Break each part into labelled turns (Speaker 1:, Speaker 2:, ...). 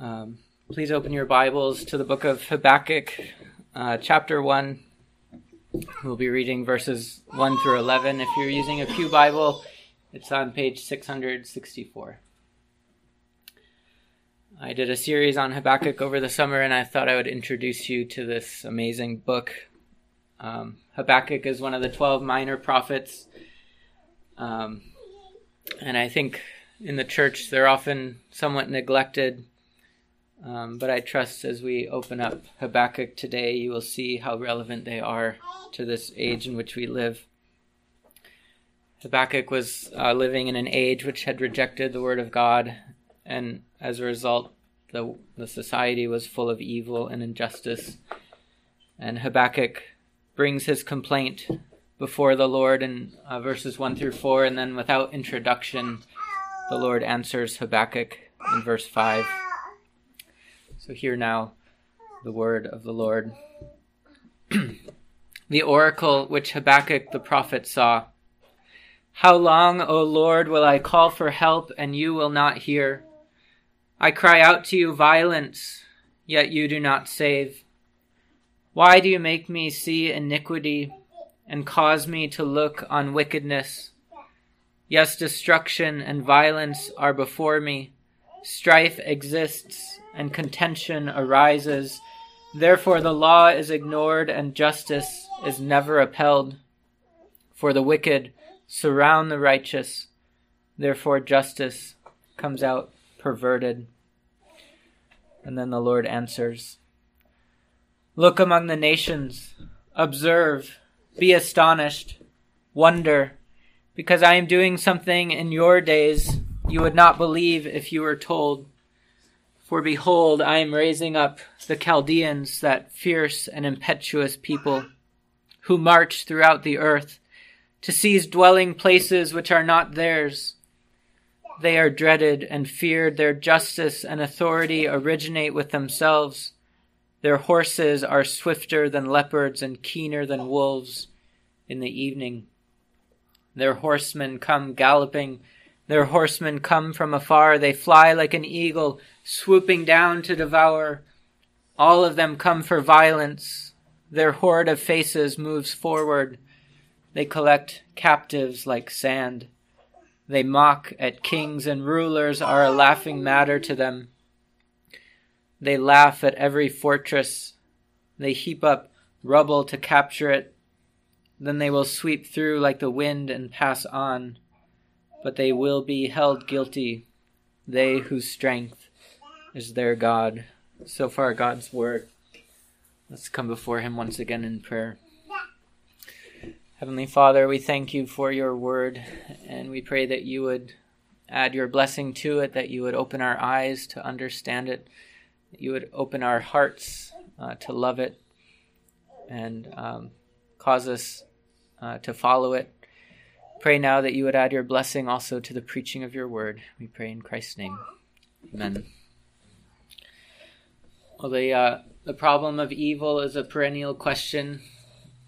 Speaker 1: Um, please open your Bibles to the book of Habakkuk, uh, chapter 1. We'll be reading verses 1 through 11. If you're using a Pew Bible, it's on page 664. I did a series on Habakkuk over the summer, and I thought I would introduce you to this amazing book. Um, Habakkuk is one of the 12 minor prophets. Um, and I think in the church they're often somewhat neglected um, but I trust as we open up Habakkuk today, you will see how relevant they are to this age in which we live. Habakkuk was uh, living in an age which had rejected the word of God, and as a result, the, the society was full of evil and injustice. And Habakkuk brings his complaint before the Lord in uh, verses 1 through 4, and then without introduction, the Lord answers Habakkuk in verse 5. So hear now the word of the Lord. the oracle which Habakkuk the prophet saw. How long, O Lord, will I call for help and you will not hear? I cry out to you violence, yet you do not save. Why do you make me see iniquity and cause me to look on wickedness? Yes, destruction and violence are before me. Strife exists and contention arises. Therefore, the law is ignored and justice is never upheld. For the wicked surround the righteous. Therefore, justice comes out perverted. And then the Lord answers Look among the nations, observe, be astonished, wonder, because I am doing something in your days you would not believe if you were told. For behold, I am raising up the Chaldeans, that fierce and impetuous people, who march throughout the earth, to seize dwelling places which are not theirs. They are dreaded and feared. Their justice and authority originate with themselves. Their horses are swifter than leopards and keener than wolves in the evening. Their horsemen come galloping their horsemen come from afar. They fly like an eagle, swooping down to devour. All of them come for violence. Their horde of faces moves forward. They collect captives like sand. They mock at kings and rulers are a laughing matter to them. They laugh at every fortress. They heap up rubble to capture it. Then they will sweep through like the wind and pass on but they will be held guilty, they whose strength is their God. So far, God's word. Let's come before Him once again in prayer. Heavenly Father, we thank you for your word, and we pray that you would add your blessing to it, that you would open our eyes to understand it, that you would open our hearts uh, to love it, and um, cause us uh, to follow it Pray now that you would add your blessing also to the preaching of your word. We pray in Christ's name. Amen. Well, the, uh, the problem of evil is a perennial question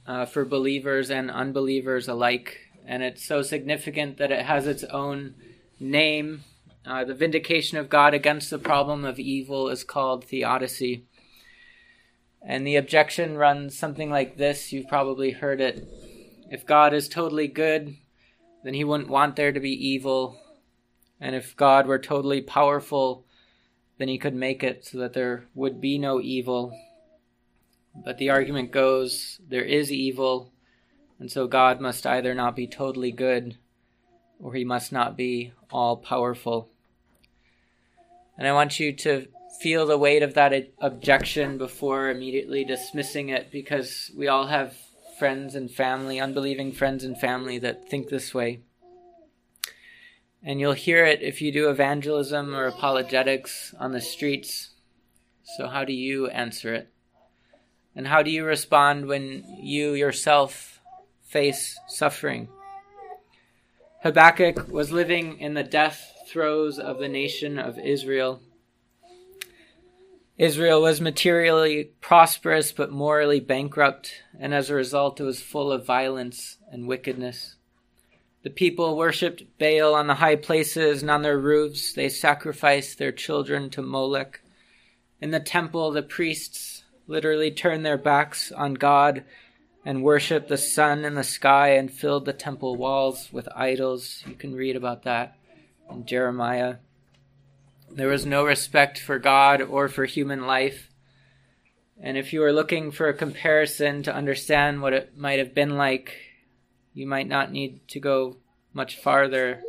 Speaker 1: uh, for believers and unbelievers alike, and it's so significant that it has its own name. Uh, the vindication of God against the problem of evil is called theodicy. And the objection runs something like this you've probably heard it. If God is totally good, then he wouldn't want there to be evil. And if God were totally powerful, then he could make it so that there would be no evil. But the argument goes there is evil, and so God must either not be totally good or he must not be all powerful. And I want you to feel the weight of that objection before immediately dismissing it because we all have friends and family, unbelieving friends and family that think this way. And you'll hear it if you do evangelism or apologetics on the streets. So, how do you answer it? And how do you respond when you yourself face suffering? Habakkuk was living in the death throes of the nation of Israel. Israel was materially prosperous but morally bankrupt, and as a result, it was full of violence and wickedness. The people worshipped Baal on the high places and on their roofs. They sacrificed their children to Molech. In the temple, the priests literally turned their backs on God and worshiped the sun and the sky and filled the temple walls with idols. You can read about that in Jeremiah. There was no respect for God or for human life. And if you were looking for a comparison to understand what it might have been like, you might not need to go much farther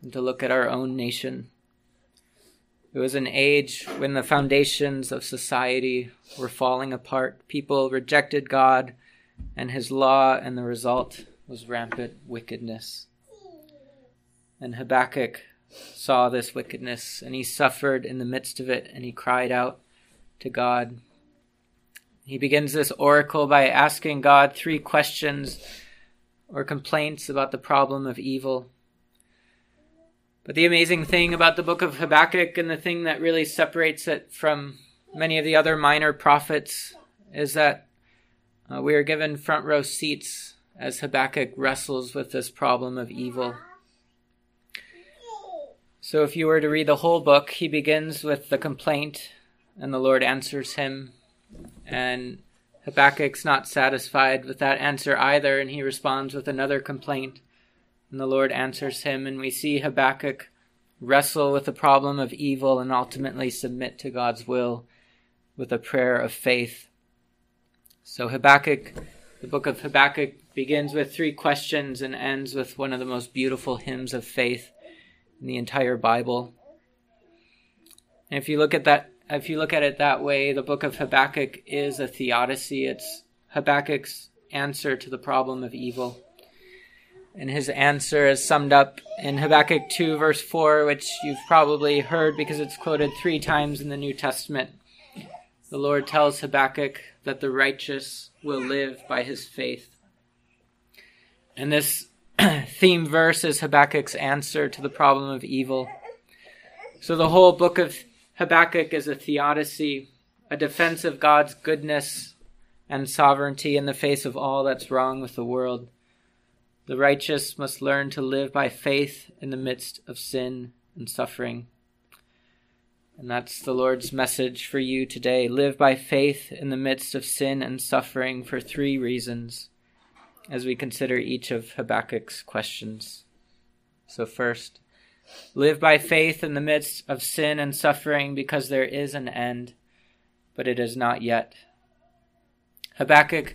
Speaker 1: than to look at our own nation. It was an age when the foundations of society were falling apart. People rejected God and his law, and the result was rampant wickedness. And Habakkuk saw this wickedness, and he suffered in the midst of it, and he cried out to God. He begins this oracle by asking God three questions or complaints about the problem of evil. But the amazing thing about the book of Habakkuk and the thing that really separates it from many of the other minor prophets is that uh, we are given front row seats as Habakkuk wrestles with this problem of evil. So, if you were to read the whole book, he begins with the complaint, and the Lord answers him. And Habakkuk's not satisfied with that answer either, and he responds with another complaint. And the Lord answers him, and we see Habakkuk wrestle with the problem of evil and ultimately submit to God's will with a prayer of faith. So, Habakkuk, the book of Habakkuk, begins with three questions and ends with one of the most beautiful hymns of faith in the entire Bible. And if you look at that, if you look at it that way, the book of Habakkuk is a theodicy. It's Habakkuk's answer to the problem of evil. And his answer is summed up in Habakkuk 2, verse 4, which you've probably heard because it's quoted three times in the New Testament. The Lord tells Habakkuk that the righteous will live by his faith. And this theme verse is Habakkuk's answer to the problem of evil. So the whole book of Habakkuk is a theodicy, a defense of God's goodness and sovereignty in the face of all that's wrong with the world. The righteous must learn to live by faith in the midst of sin and suffering. And that's the Lord's message for you today. Live by faith in the midst of sin and suffering for three reasons as we consider each of Habakkuk's questions. So, first, live by faith in the midst of sin and suffering because there is an end, but it is not yet. Habakkuk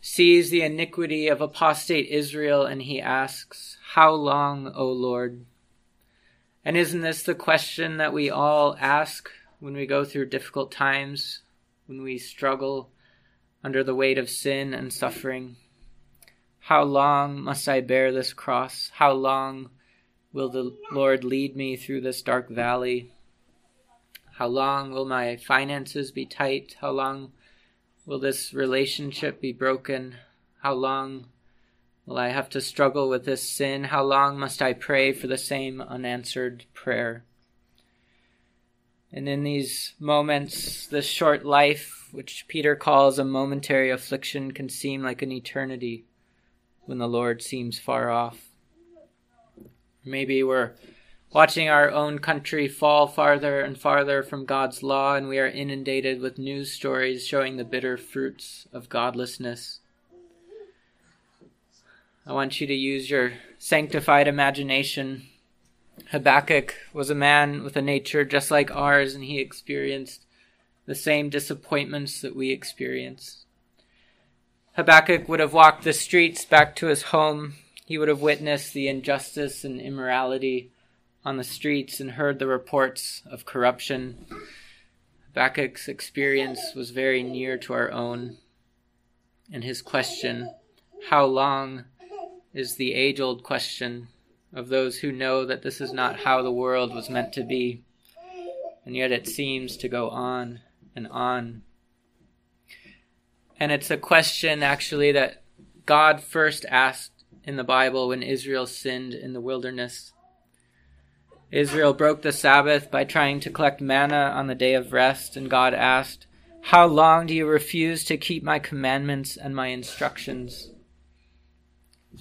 Speaker 1: sees the iniquity of apostate Israel and he asks, How long, O Lord? And isn't this the question that we all ask when we go through difficult times, when we struggle under the weight of sin and suffering? How long must I bear this cross? How long will the Lord lead me through this dark valley? How long will my finances be tight? How long will this relationship be broken? How long will I have to struggle with this sin? How long must I pray for the same unanswered prayer? And in these moments, this short life, which Peter calls a momentary affliction, can seem like an eternity when the Lord seems far off. Maybe we're watching our own country fall farther and farther from God's law, and we are inundated with news stories showing the bitter fruits of godlessness. I want you to use your sanctified imagination. Habakkuk was a man with a nature just like ours, and he experienced the same disappointments that we experience. Habakkuk would have walked the streets back to his home. He would have witnessed the injustice and immorality on the streets and heard the reports of corruption. Habakkuk's experience was very near to our own. And his question, How long? is the age old question of those who know that this is not how the world was meant to be. And yet it seems to go on and on and it's a question actually that God first asked in the Bible when Israel sinned in the wilderness. Israel broke the Sabbath by trying to collect manna on the day of rest, and God asked, How long do you refuse to keep my commandments and my instructions?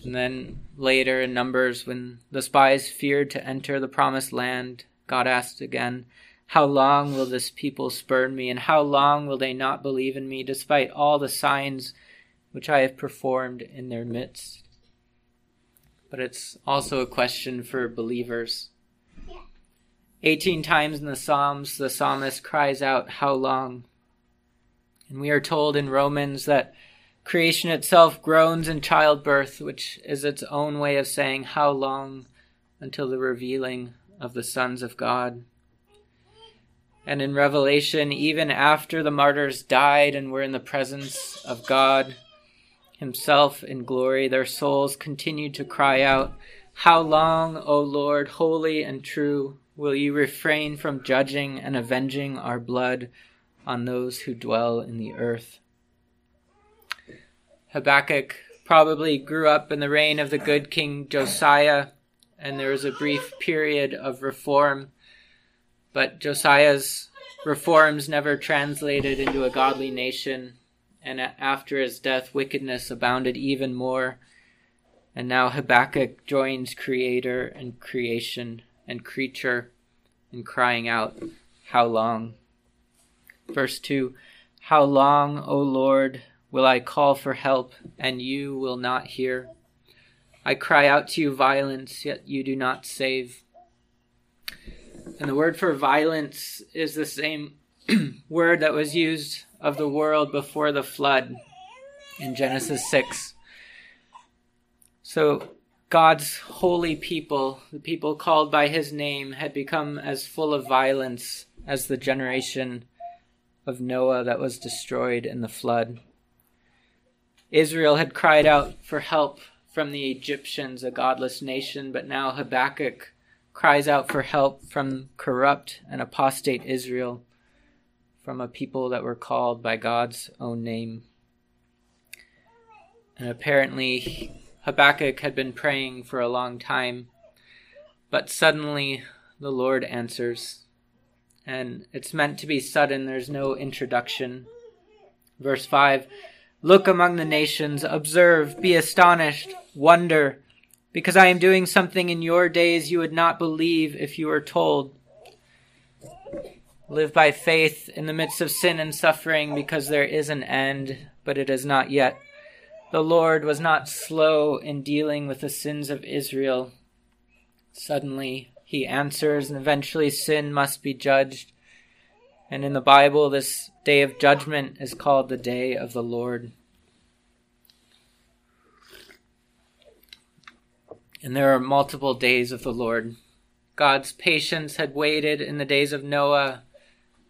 Speaker 1: And then later in Numbers, when the spies feared to enter the promised land, God asked again, How long will this people spurn me, and how long will they not believe in me, despite all the signs which I have performed in their midst? But it's also a question for believers. 18 times in the Psalms, the psalmist cries out, How long? And we are told in Romans that creation itself groans in childbirth, which is its own way of saying, How long until the revealing of the sons of God? And in Revelation, even after the martyrs died and were in the presence of God Himself in glory, their souls continued to cry out, How long, O Lord, holy and true, will you refrain from judging and avenging our blood on those who dwell in the earth? Habakkuk probably grew up in the reign of the good King Josiah, and there was a brief period of reform but Josiah's reforms never translated into a godly nation, and after his death, wickedness abounded even more. And now Habakkuk joins Creator and creation and creature in crying out, How long? Verse 2 How long, O Lord, will I call for help, and you will not hear? I cry out to you violence, yet you do not save. And the word for violence is the same word that was used of the world before the flood in Genesis 6. So God's holy people, the people called by his name, had become as full of violence as the generation of Noah that was destroyed in the flood. Israel had cried out for help from the Egyptians, a godless nation, but now Habakkuk cries out for help from corrupt and apostate Israel, from a people that were called by God's own name. And apparently, Habakkuk had been praying for a long time, but suddenly the Lord answers. And it's meant to be sudden, there's no introduction. Verse 5 Look among the nations, observe, be astonished, wonder because I am doing something in your days you would not believe if you were told. Live by faith in the midst of sin and suffering, because there is an end, but it is not yet. The Lord was not slow in dealing with the sins of Israel. Suddenly, he answers, and eventually sin must be judged. And in the Bible, this day of judgment is called the day of the Lord. And there are multiple days of the Lord. God's patience had waited in the days of Noah,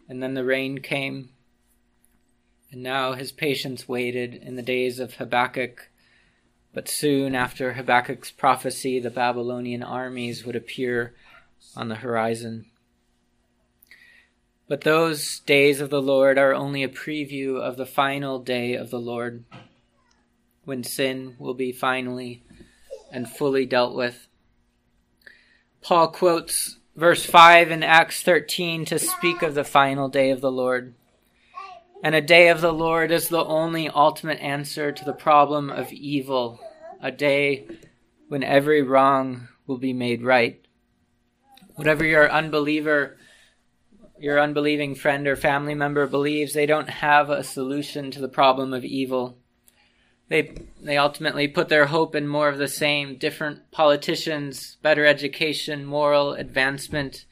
Speaker 1: and then the rain came. And now his patience waited in the days of Habakkuk. But soon after Habakkuk's prophecy, the Babylonian armies would appear on the horizon. But those days of the Lord are only a preview of the final day of the Lord, when sin will be finally and fully dealt with. Paul quotes verse 5 in Acts 13 to speak of the final day of the Lord. And a day of the Lord is the only ultimate answer to the problem of evil, a day when every wrong will be made right. Whatever your unbeliever, your unbelieving friend or family member believes, they don't have a solution to the problem of evil. They they ultimately put their hope in more of the same different politicians, better education, moral advancement,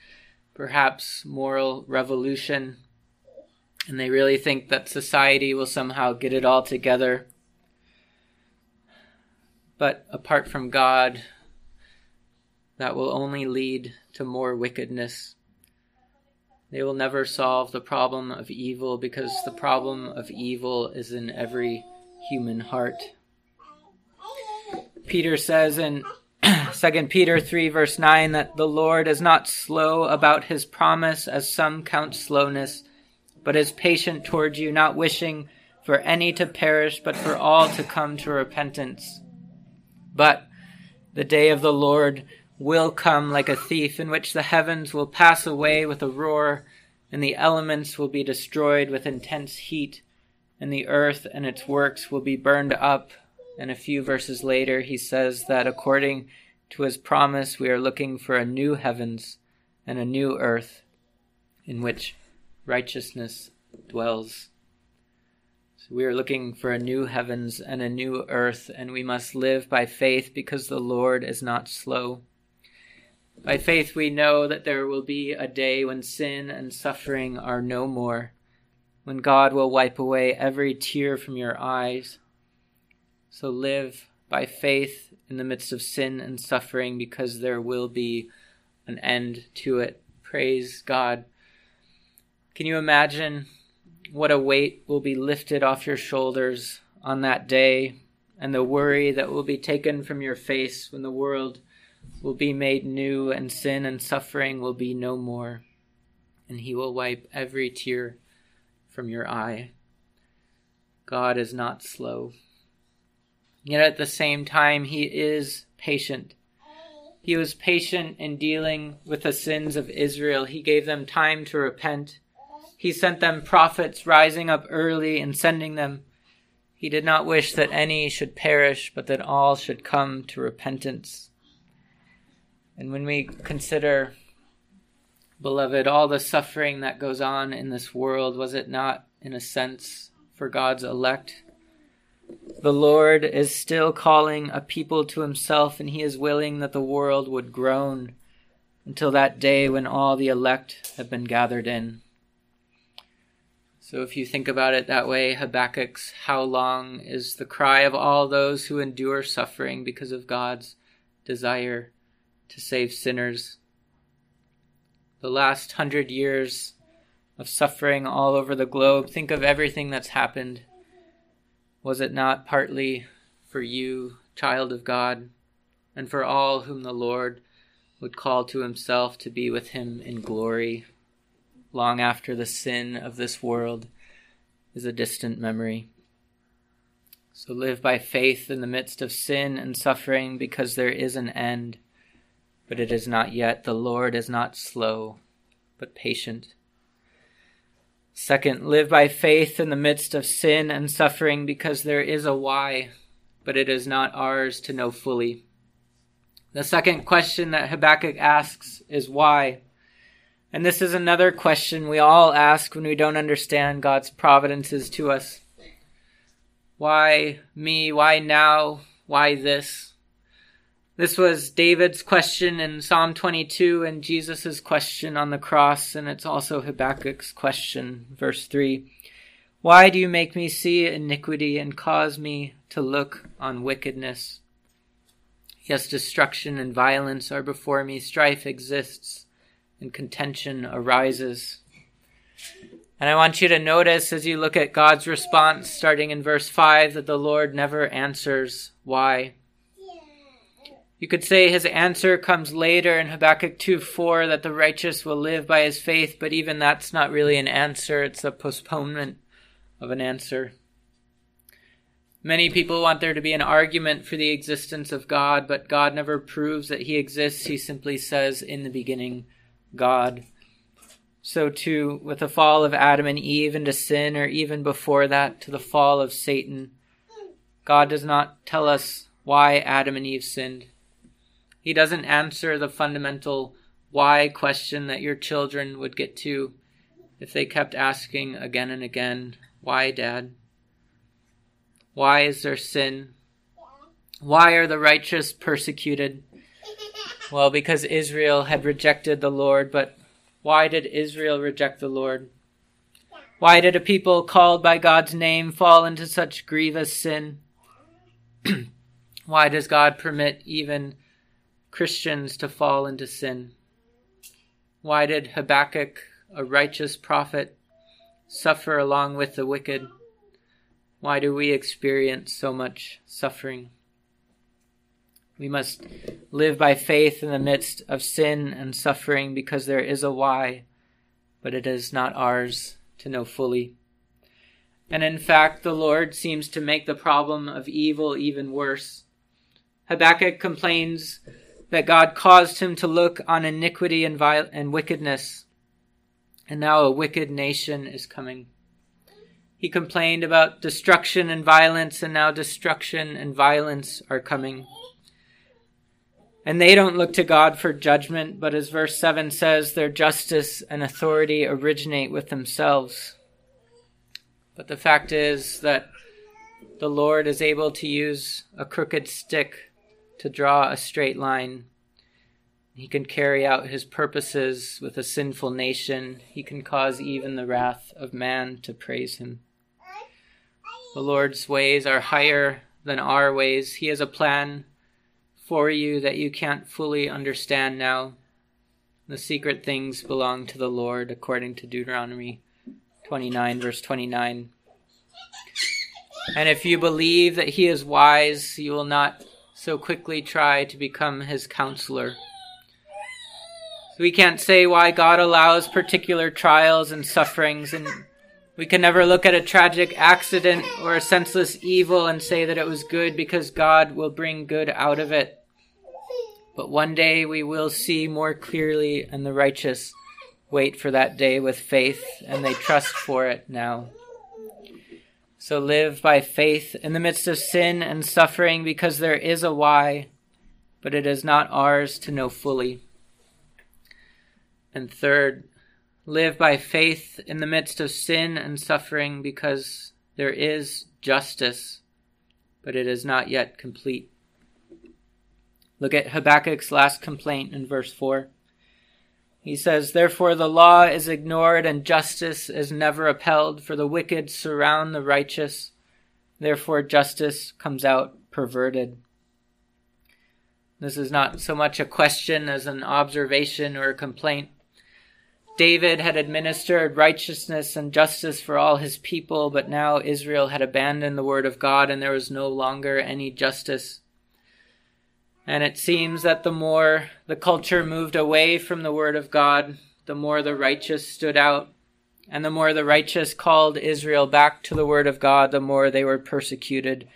Speaker 1: perhaps moral revolution. And they really think that society will somehow get it all together. But apart from God, that will only lead to more wickedness. They will never solve the problem of evil because the problem of evil is in every human heart. Peter says in 2 Peter 3, verse 9, that the Lord is not slow about his promise, as some count slowness, but is patient toward you, not wishing for any to perish, but for all to come to repentance. But the day of the Lord will come like a thief, in which the heavens will pass away with a roar, and the elements will be destroyed with intense heat and the earth and its works will be burned up. And a few verses later, he says that according to his promise, we are looking for a new heavens and a new earth in which righteousness dwells. So we are looking for a new heavens and a new earth, and we must live by faith because the Lord is not slow. By faith, we know that there will be a day when sin and suffering are no more, when God will wipe away every tear from your eyes. So live by faith in the midst of sin and suffering because there will be an end to it. Praise God. Can you imagine what a weight will be lifted off your shoulders on that day and the worry that will be taken from your face when the world will be made new and sin and suffering will be no more and he will wipe every tear from your eye. God is not slow. Yet at the same time, he is patient. He was patient in dealing with the sins of Israel. He gave them time to repent. He sent them prophets rising up early and sending them. He did not wish that any should perish, but that all should come to repentance. And when we consider, beloved, all the suffering that goes on in this world, was it not, in a sense, for God's elect? The Lord is still calling a people to himself, and he is willing that the world would groan until that day when all the elect have been gathered in. So, if you think about it that way, Habakkuk's how long is the cry of all those who endure suffering because of God's desire to save sinners. The last hundred years of suffering all over the globe, think of everything that's happened. Was it not partly for you, child of God, and for all whom the Lord would call to himself to be with him in glory, long after the sin of this world is a distant memory? So live by faith in the midst of sin and suffering because there is an end, but it is not yet. The Lord is not slow, but patient Second, live by faith in the midst of sin and suffering because there is a why, but it is not ours to know fully. The second question that Habakkuk asks is why. And this is another question we all ask when we don't understand God's providences to us. Why me? Why now? Why this? This was David's question in Psalm 22 and Jesus' question on the cross, and it's also Habakkuk's question, verse 3. Why do you make me see iniquity and cause me to look on wickedness? Yes, destruction and violence are before me, strife exists, and contention arises. And I want you to notice as you look at God's response, starting in verse 5, that the Lord never answers why. You could say his answer comes later in Habakkuk 2 4 that the righteous will live by his faith, but even that's not really an answer, it's a postponement of an answer. Many people want there to be an argument for the existence of God, but God never proves that he exists. He simply says, in the beginning, God. So too, with the fall of Adam and Eve into sin, or even before that, to the fall of Satan, God does not tell us why Adam and Eve sinned. He doesn't answer the fundamental why question that your children would get to if they kept asking again and again, Why, Dad? Why is there sin? Why are the righteous persecuted? Well, because Israel had rejected the Lord, but why did Israel reject the Lord? Why did a people called by God's name fall into such grievous sin? why does God permit even Christians to fall into sin? Why did Habakkuk, a righteous prophet, suffer along with the wicked? Why do we experience so much suffering? We must live by faith in the midst of sin and suffering because there is a why, but it is not ours to know fully. And in fact, the Lord seems to make the problem of evil even worse. Habakkuk complains that God caused him to look on iniquity and, viol- and wickedness, and now a wicked nation is coming. He complained about destruction and violence, and now destruction and violence are coming. And they don't look to God for judgment, but as verse 7 says, their justice and authority originate with themselves. But the fact is that the Lord is able to use a crooked stick to draw a straight line. He can carry out his purposes with a sinful nation. He can cause even the wrath of man to praise him. The Lord's ways are higher than our ways. He has a plan for you that you can't fully understand now. The secret things belong to the Lord, according to Deuteronomy 29, verse 29. And if you believe that He is wise, you will not so quickly try to become His counselor. We can't say why God allows particular trials and sufferings, and we can never look at a tragic accident or a senseless evil and say that it was good because God will bring good out of it. But one day we will see more clearly, and the righteous wait for that day with faith, and they trust for it now. So live by faith in the midst of sin and suffering, because there is a why, but it is not ours to know fully. And third, live by faith in the midst of sin and suffering, because there is justice, but it is not yet complete. Look at Habakkuk's last complaint in verse 4. He says, Therefore the law is ignored and justice is never upheld, for the wicked surround the righteous. Therefore justice comes out perverted. This is not so much a question as an observation or a complaint. David had administered righteousness and justice for all his people, but now Israel had abandoned the word of God and there was no longer any justice. And it seems that the more the culture moved away from the Word of God, the more the righteous stood out. And the more the righteous called Israel back to the Word of God, the more they were persecuted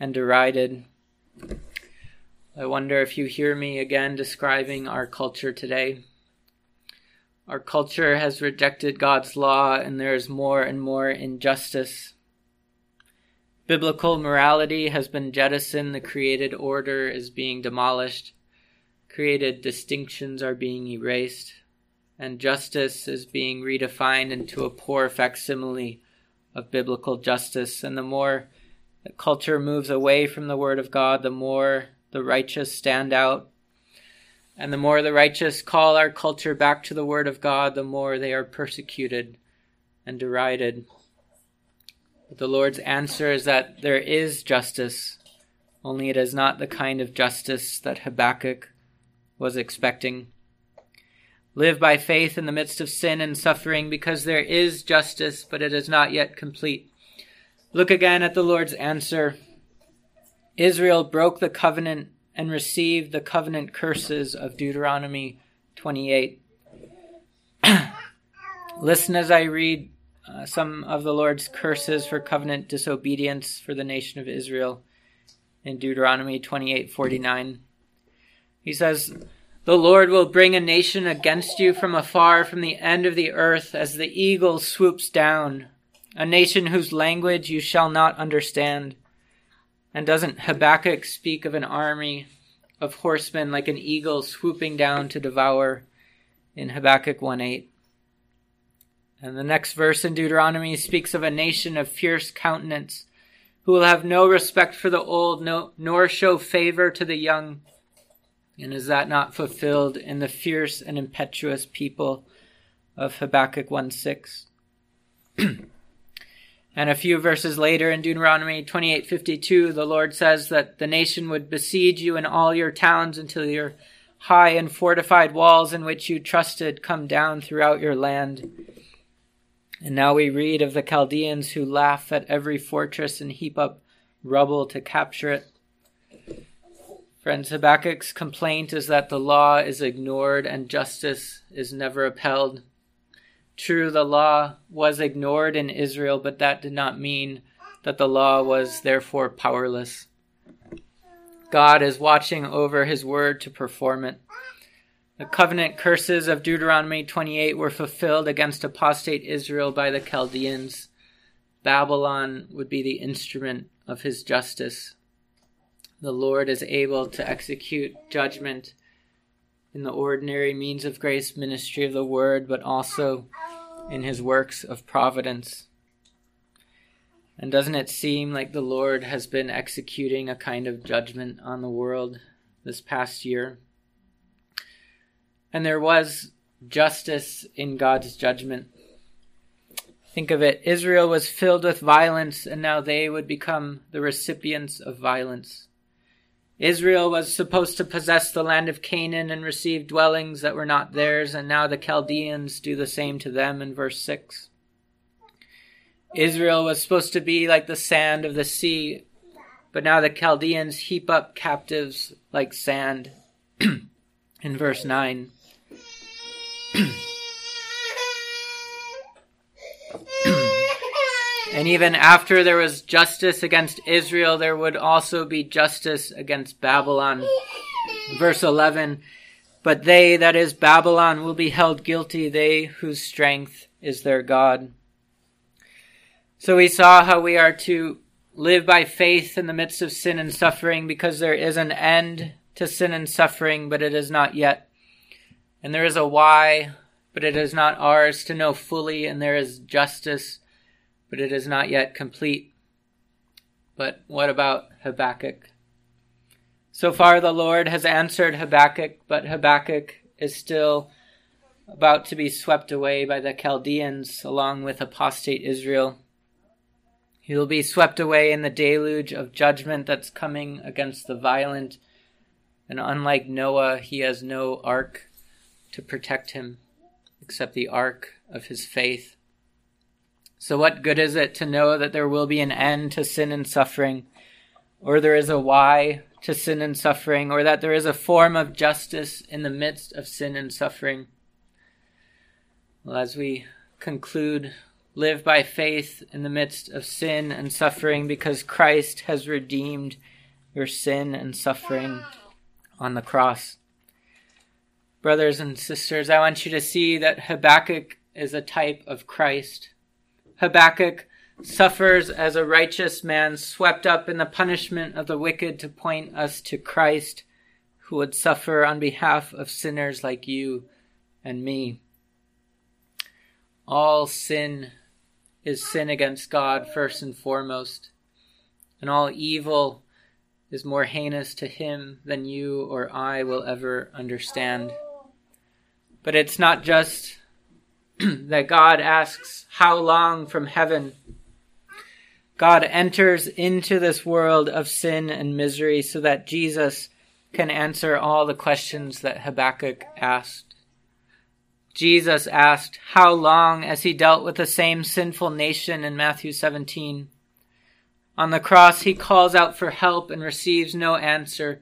Speaker 1: and derided. I wonder if you hear me again describing our culture today. Our culture has rejected God's law, and there is more and more injustice. Biblical morality has been jettisoned, the created order is being demolished, created distinctions are being erased, and justice is being redefined into a poor facsimile of biblical justice. And the more the culture moves away from the Word of God, the more the righteous stand out. And the more the righteous call our culture back to the Word of God, the more they are persecuted and derided. But the Lord's answer is that there is justice, only it is not the kind of justice that Habakkuk was expecting. Live by faith in the midst of sin and suffering because there is justice, but it is not yet complete. Look again at the Lord's answer. Israel broke the covenant and received the covenant curses of Deuteronomy 28. Listen as I read uh, some of the Lord's curses for covenant disobedience for the nation of Israel in Deuteronomy 28:49. He says, "The Lord will bring a nation against you from afar from the end of the earth as the eagle swoops down, a nation whose language you shall not understand." And doesn't Habakkuk speak of an army of horsemen like an eagle swooping down to devour in Habakkuk 1:8? And the next verse in Deuteronomy speaks of a nation of fierce countenance who will have no respect for the old, no, nor show favor to the young. And is that not fulfilled in the fierce and impetuous people of Habakkuk 1 6? and a few verses later in Deuteronomy 28:52 the Lord says that the nation would besiege you in all your towns until your high and fortified walls in which you trusted come down throughout your land and now we read of the Chaldeans who laugh at every fortress and heap up rubble to capture it. Friends, Habakkuk's complaint is that the law is ignored and justice is never upheld. True, the law was ignored in Israel, but that did not mean that the law was therefore powerless. God is watching over his word to perform it. The covenant curses of Deuteronomy 28 were fulfilled against apostate Israel by the Chaldeans. Babylon would be the instrument of his justice. the Lord is able to execute judgment in the ordinary means of grace ministry of the word, but also in his works of providence. And doesn't it seem like the Lord has been executing a kind of judgment on the world this past year? And there was justice in God's judgment. Think of it Israel was filled with violence, and now they would become the recipients of violence. Israel was supposed to possess the land of Canaan and receive dwellings that were not theirs, and now the Chaldeans do the same to them in verse 6. Israel was supposed to be like the sand of the sea, but now the Chaldeans heap up captives like sand in verse 9. And even after there was justice against Israel, there would also be justice against Babylon. Verse 11 But they, that is Babylon, will be held guilty, they whose strength is their God. So we saw how we are to live by faith in the midst of sin and suffering because there is an end to sin and suffering, but it is not yet. And there is a why, but it is not ours to know fully, and there is justice but it is not yet complete. But what about Habakkuk? So far, the Lord has answered Habakkuk, but Habakkuk is still about to be swept away by the Chaldeans along with apostate Israel. He will be swept away in the deluge of judgment that's coming against the violent. And unlike Noah, he has no ark to protect him except the ark of his faith. So, what good is it to know that there will be an end to sin and suffering, or there is a why to sin and suffering, or that there is a form of justice in the midst of sin and suffering? Well, as we conclude, live by faith in the midst of sin and suffering because Christ has redeemed your sin and suffering on the cross. Brothers and sisters, I want you to see that Habakkuk is a type of Christ. Habakkuk suffers as a righteous man swept up in the punishment of the wicked to point us to Christ, who would suffer on behalf of sinners like you and me. All sin is sin against God first and foremost, and all evil is more heinous to him than you or I will ever understand. But it's not just that God asks, How long from heaven? God enters into this world of sin and misery so that Jesus can answer all the questions that Habakkuk asked. Jesus asked, How long, as he dealt with the same sinful nation in Matthew 17? On the cross, he calls out for help and receives no answer.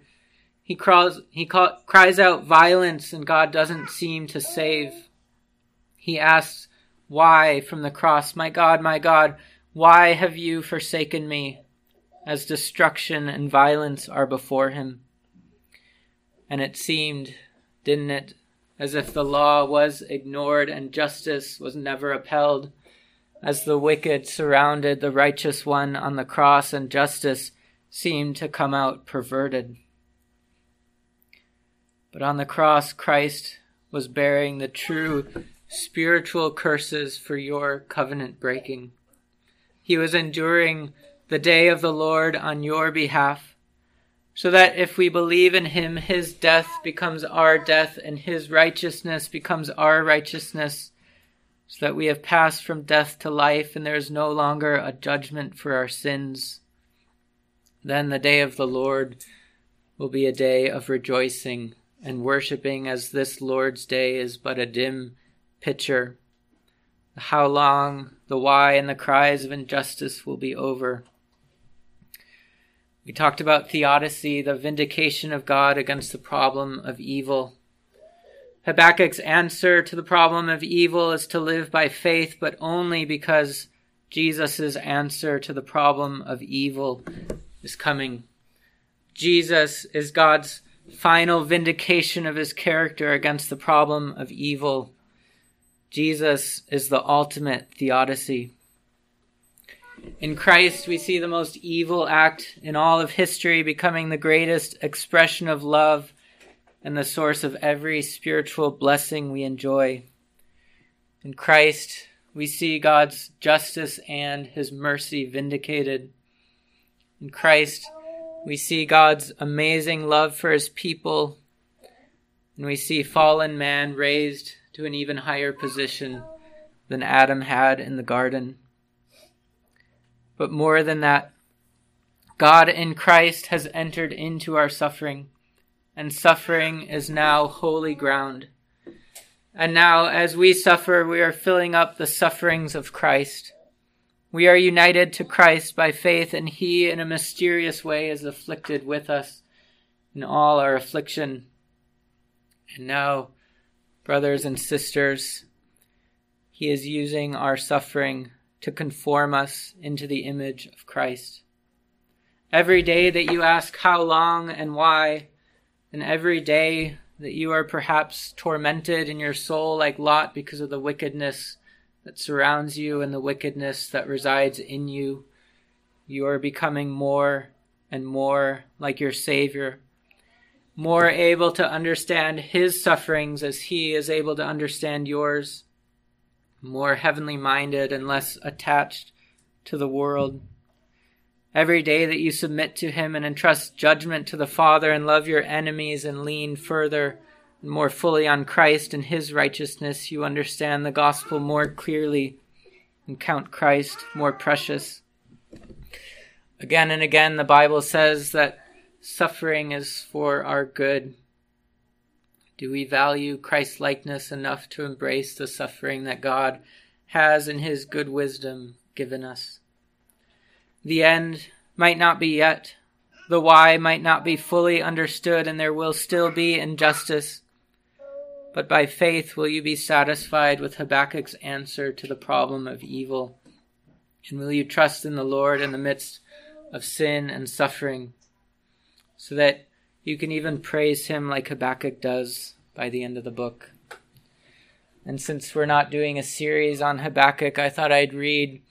Speaker 1: He cries, he call, cries out violence, and God doesn't seem to save. He asks, Why from the cross, my God, my God, why have you forsaken me? As destruction and violence are before him. And it seemed, didn't it, as if the law was ignored and justice was never upheld, as the wicked surrounded the righteous one on the cross and justice seemed to come out perverted. But on the cross, Christ was bearing the true spiritual curses for your covenant breaking. He was enduring the day of the Lord on your behalf, so that if we believe in him, his death becomes our death and his righteousness becomes our righteousness, so that we have passed from death to life and there is no longer a judgment for our sins. Then the day of the Lord will be a day of rejoicing and worshiping as this Lord's day is but a dim picture. How long, the why, and the cries of injustice will be over. We talked about theodicy, the vindication of God against the problem of evil. Habakkuk's answer to the problem of evil is to live by faith, but only because Jesus' answer to the problem of evil is coming. Jesus is God's final vindication of his character against the problem of evil. Jesus is the ultimate theodicy. In Christ, we see the most evil act in all of history becoming the greatest expression of love and the source of every spiritual blessing we enjoy. In Christ, we see God's justice and his mercy vindicated. In Christ, we see God's amazing love for his people, and we see fallen man raised to an even higher position than Adam had in the garden. But more than that, God in Christ has entered into our suffering, and suffering is now holy ground. And now, as we suffer, we are filling up the sufferings of Christ. We are united to Christ by faith, and He, in a mysterious way, is afflicted with us in all our affliction. And now, brothers and sisters, He is using our suffering to conform us into the image of Christ. Every day that you ask how long and why, and every day that you are perhaps tormented in your soul like Lot because of the wickedness that surrounds you and the wickedness that resides in you, you are becoming more and more like your Savior, more able to understand His sufferings as He is able to understand yours more heavenly minded and less attached to the world. Every day that you submit to Him and entrust judgment to the Father and love your enemies and lean further more fully on Christ and His righteousness, you understand the gospel more clearly and count Christ more precious. Again and again, the Bible says that suffering is for our good. Do we value Christ likeness enough to embrace the suffering that God has in His good wisdom given us? The end might not be yet, the why might not be fully understood, and there will still be injustice. But by faith will you be satisfied with Habakkuk's answer to the problem of evil? And will you trust in the Lord in the midst of sin and suffering, so that you can even praise him like Habakkuk does by the end of the book. And since we're not doing a series on Habakkuk, I thought I'd read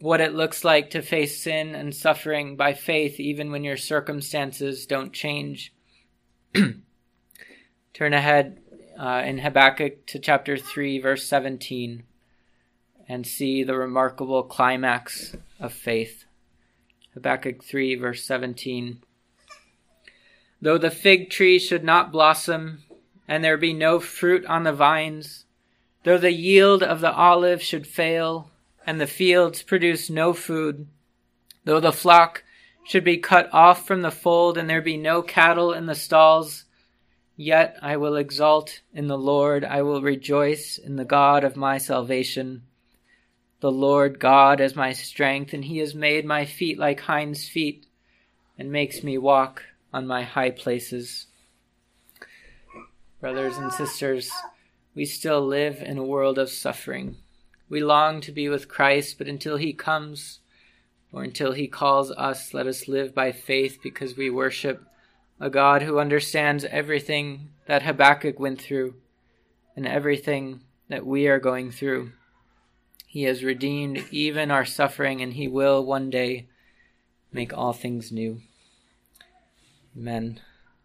Speaker 1: what it looks like to face sin and suffering by faith, even when your circumstances don't change. Turn ahead uh, in Habakkuk to chapter 3, verse 17, and see the remarkable climax of faith. Habakkuk 3, verse 17. Though the fig tree should not blossom, and there be no fruit on the vines, though the yield of the olive should fail, and the fields produce no food, though the flock should be cut off from the fold, and there be no cattle in the stalls, yet I will exult in the Lord, I will rejoice in the God of my salvation. The Lord God is my strength, and he has made my feet like hinds' feet, and makes me walk on my high places. Brothers and sisters, we still live in a world of suffering. We long to be with Christ, but until he comes, or until he calls us, let us live by faith because we worship a God who understands everything that Habakkuk went through and everything that we are going through. He has redeemed even our suffering, and he will one day make all things new. Amen.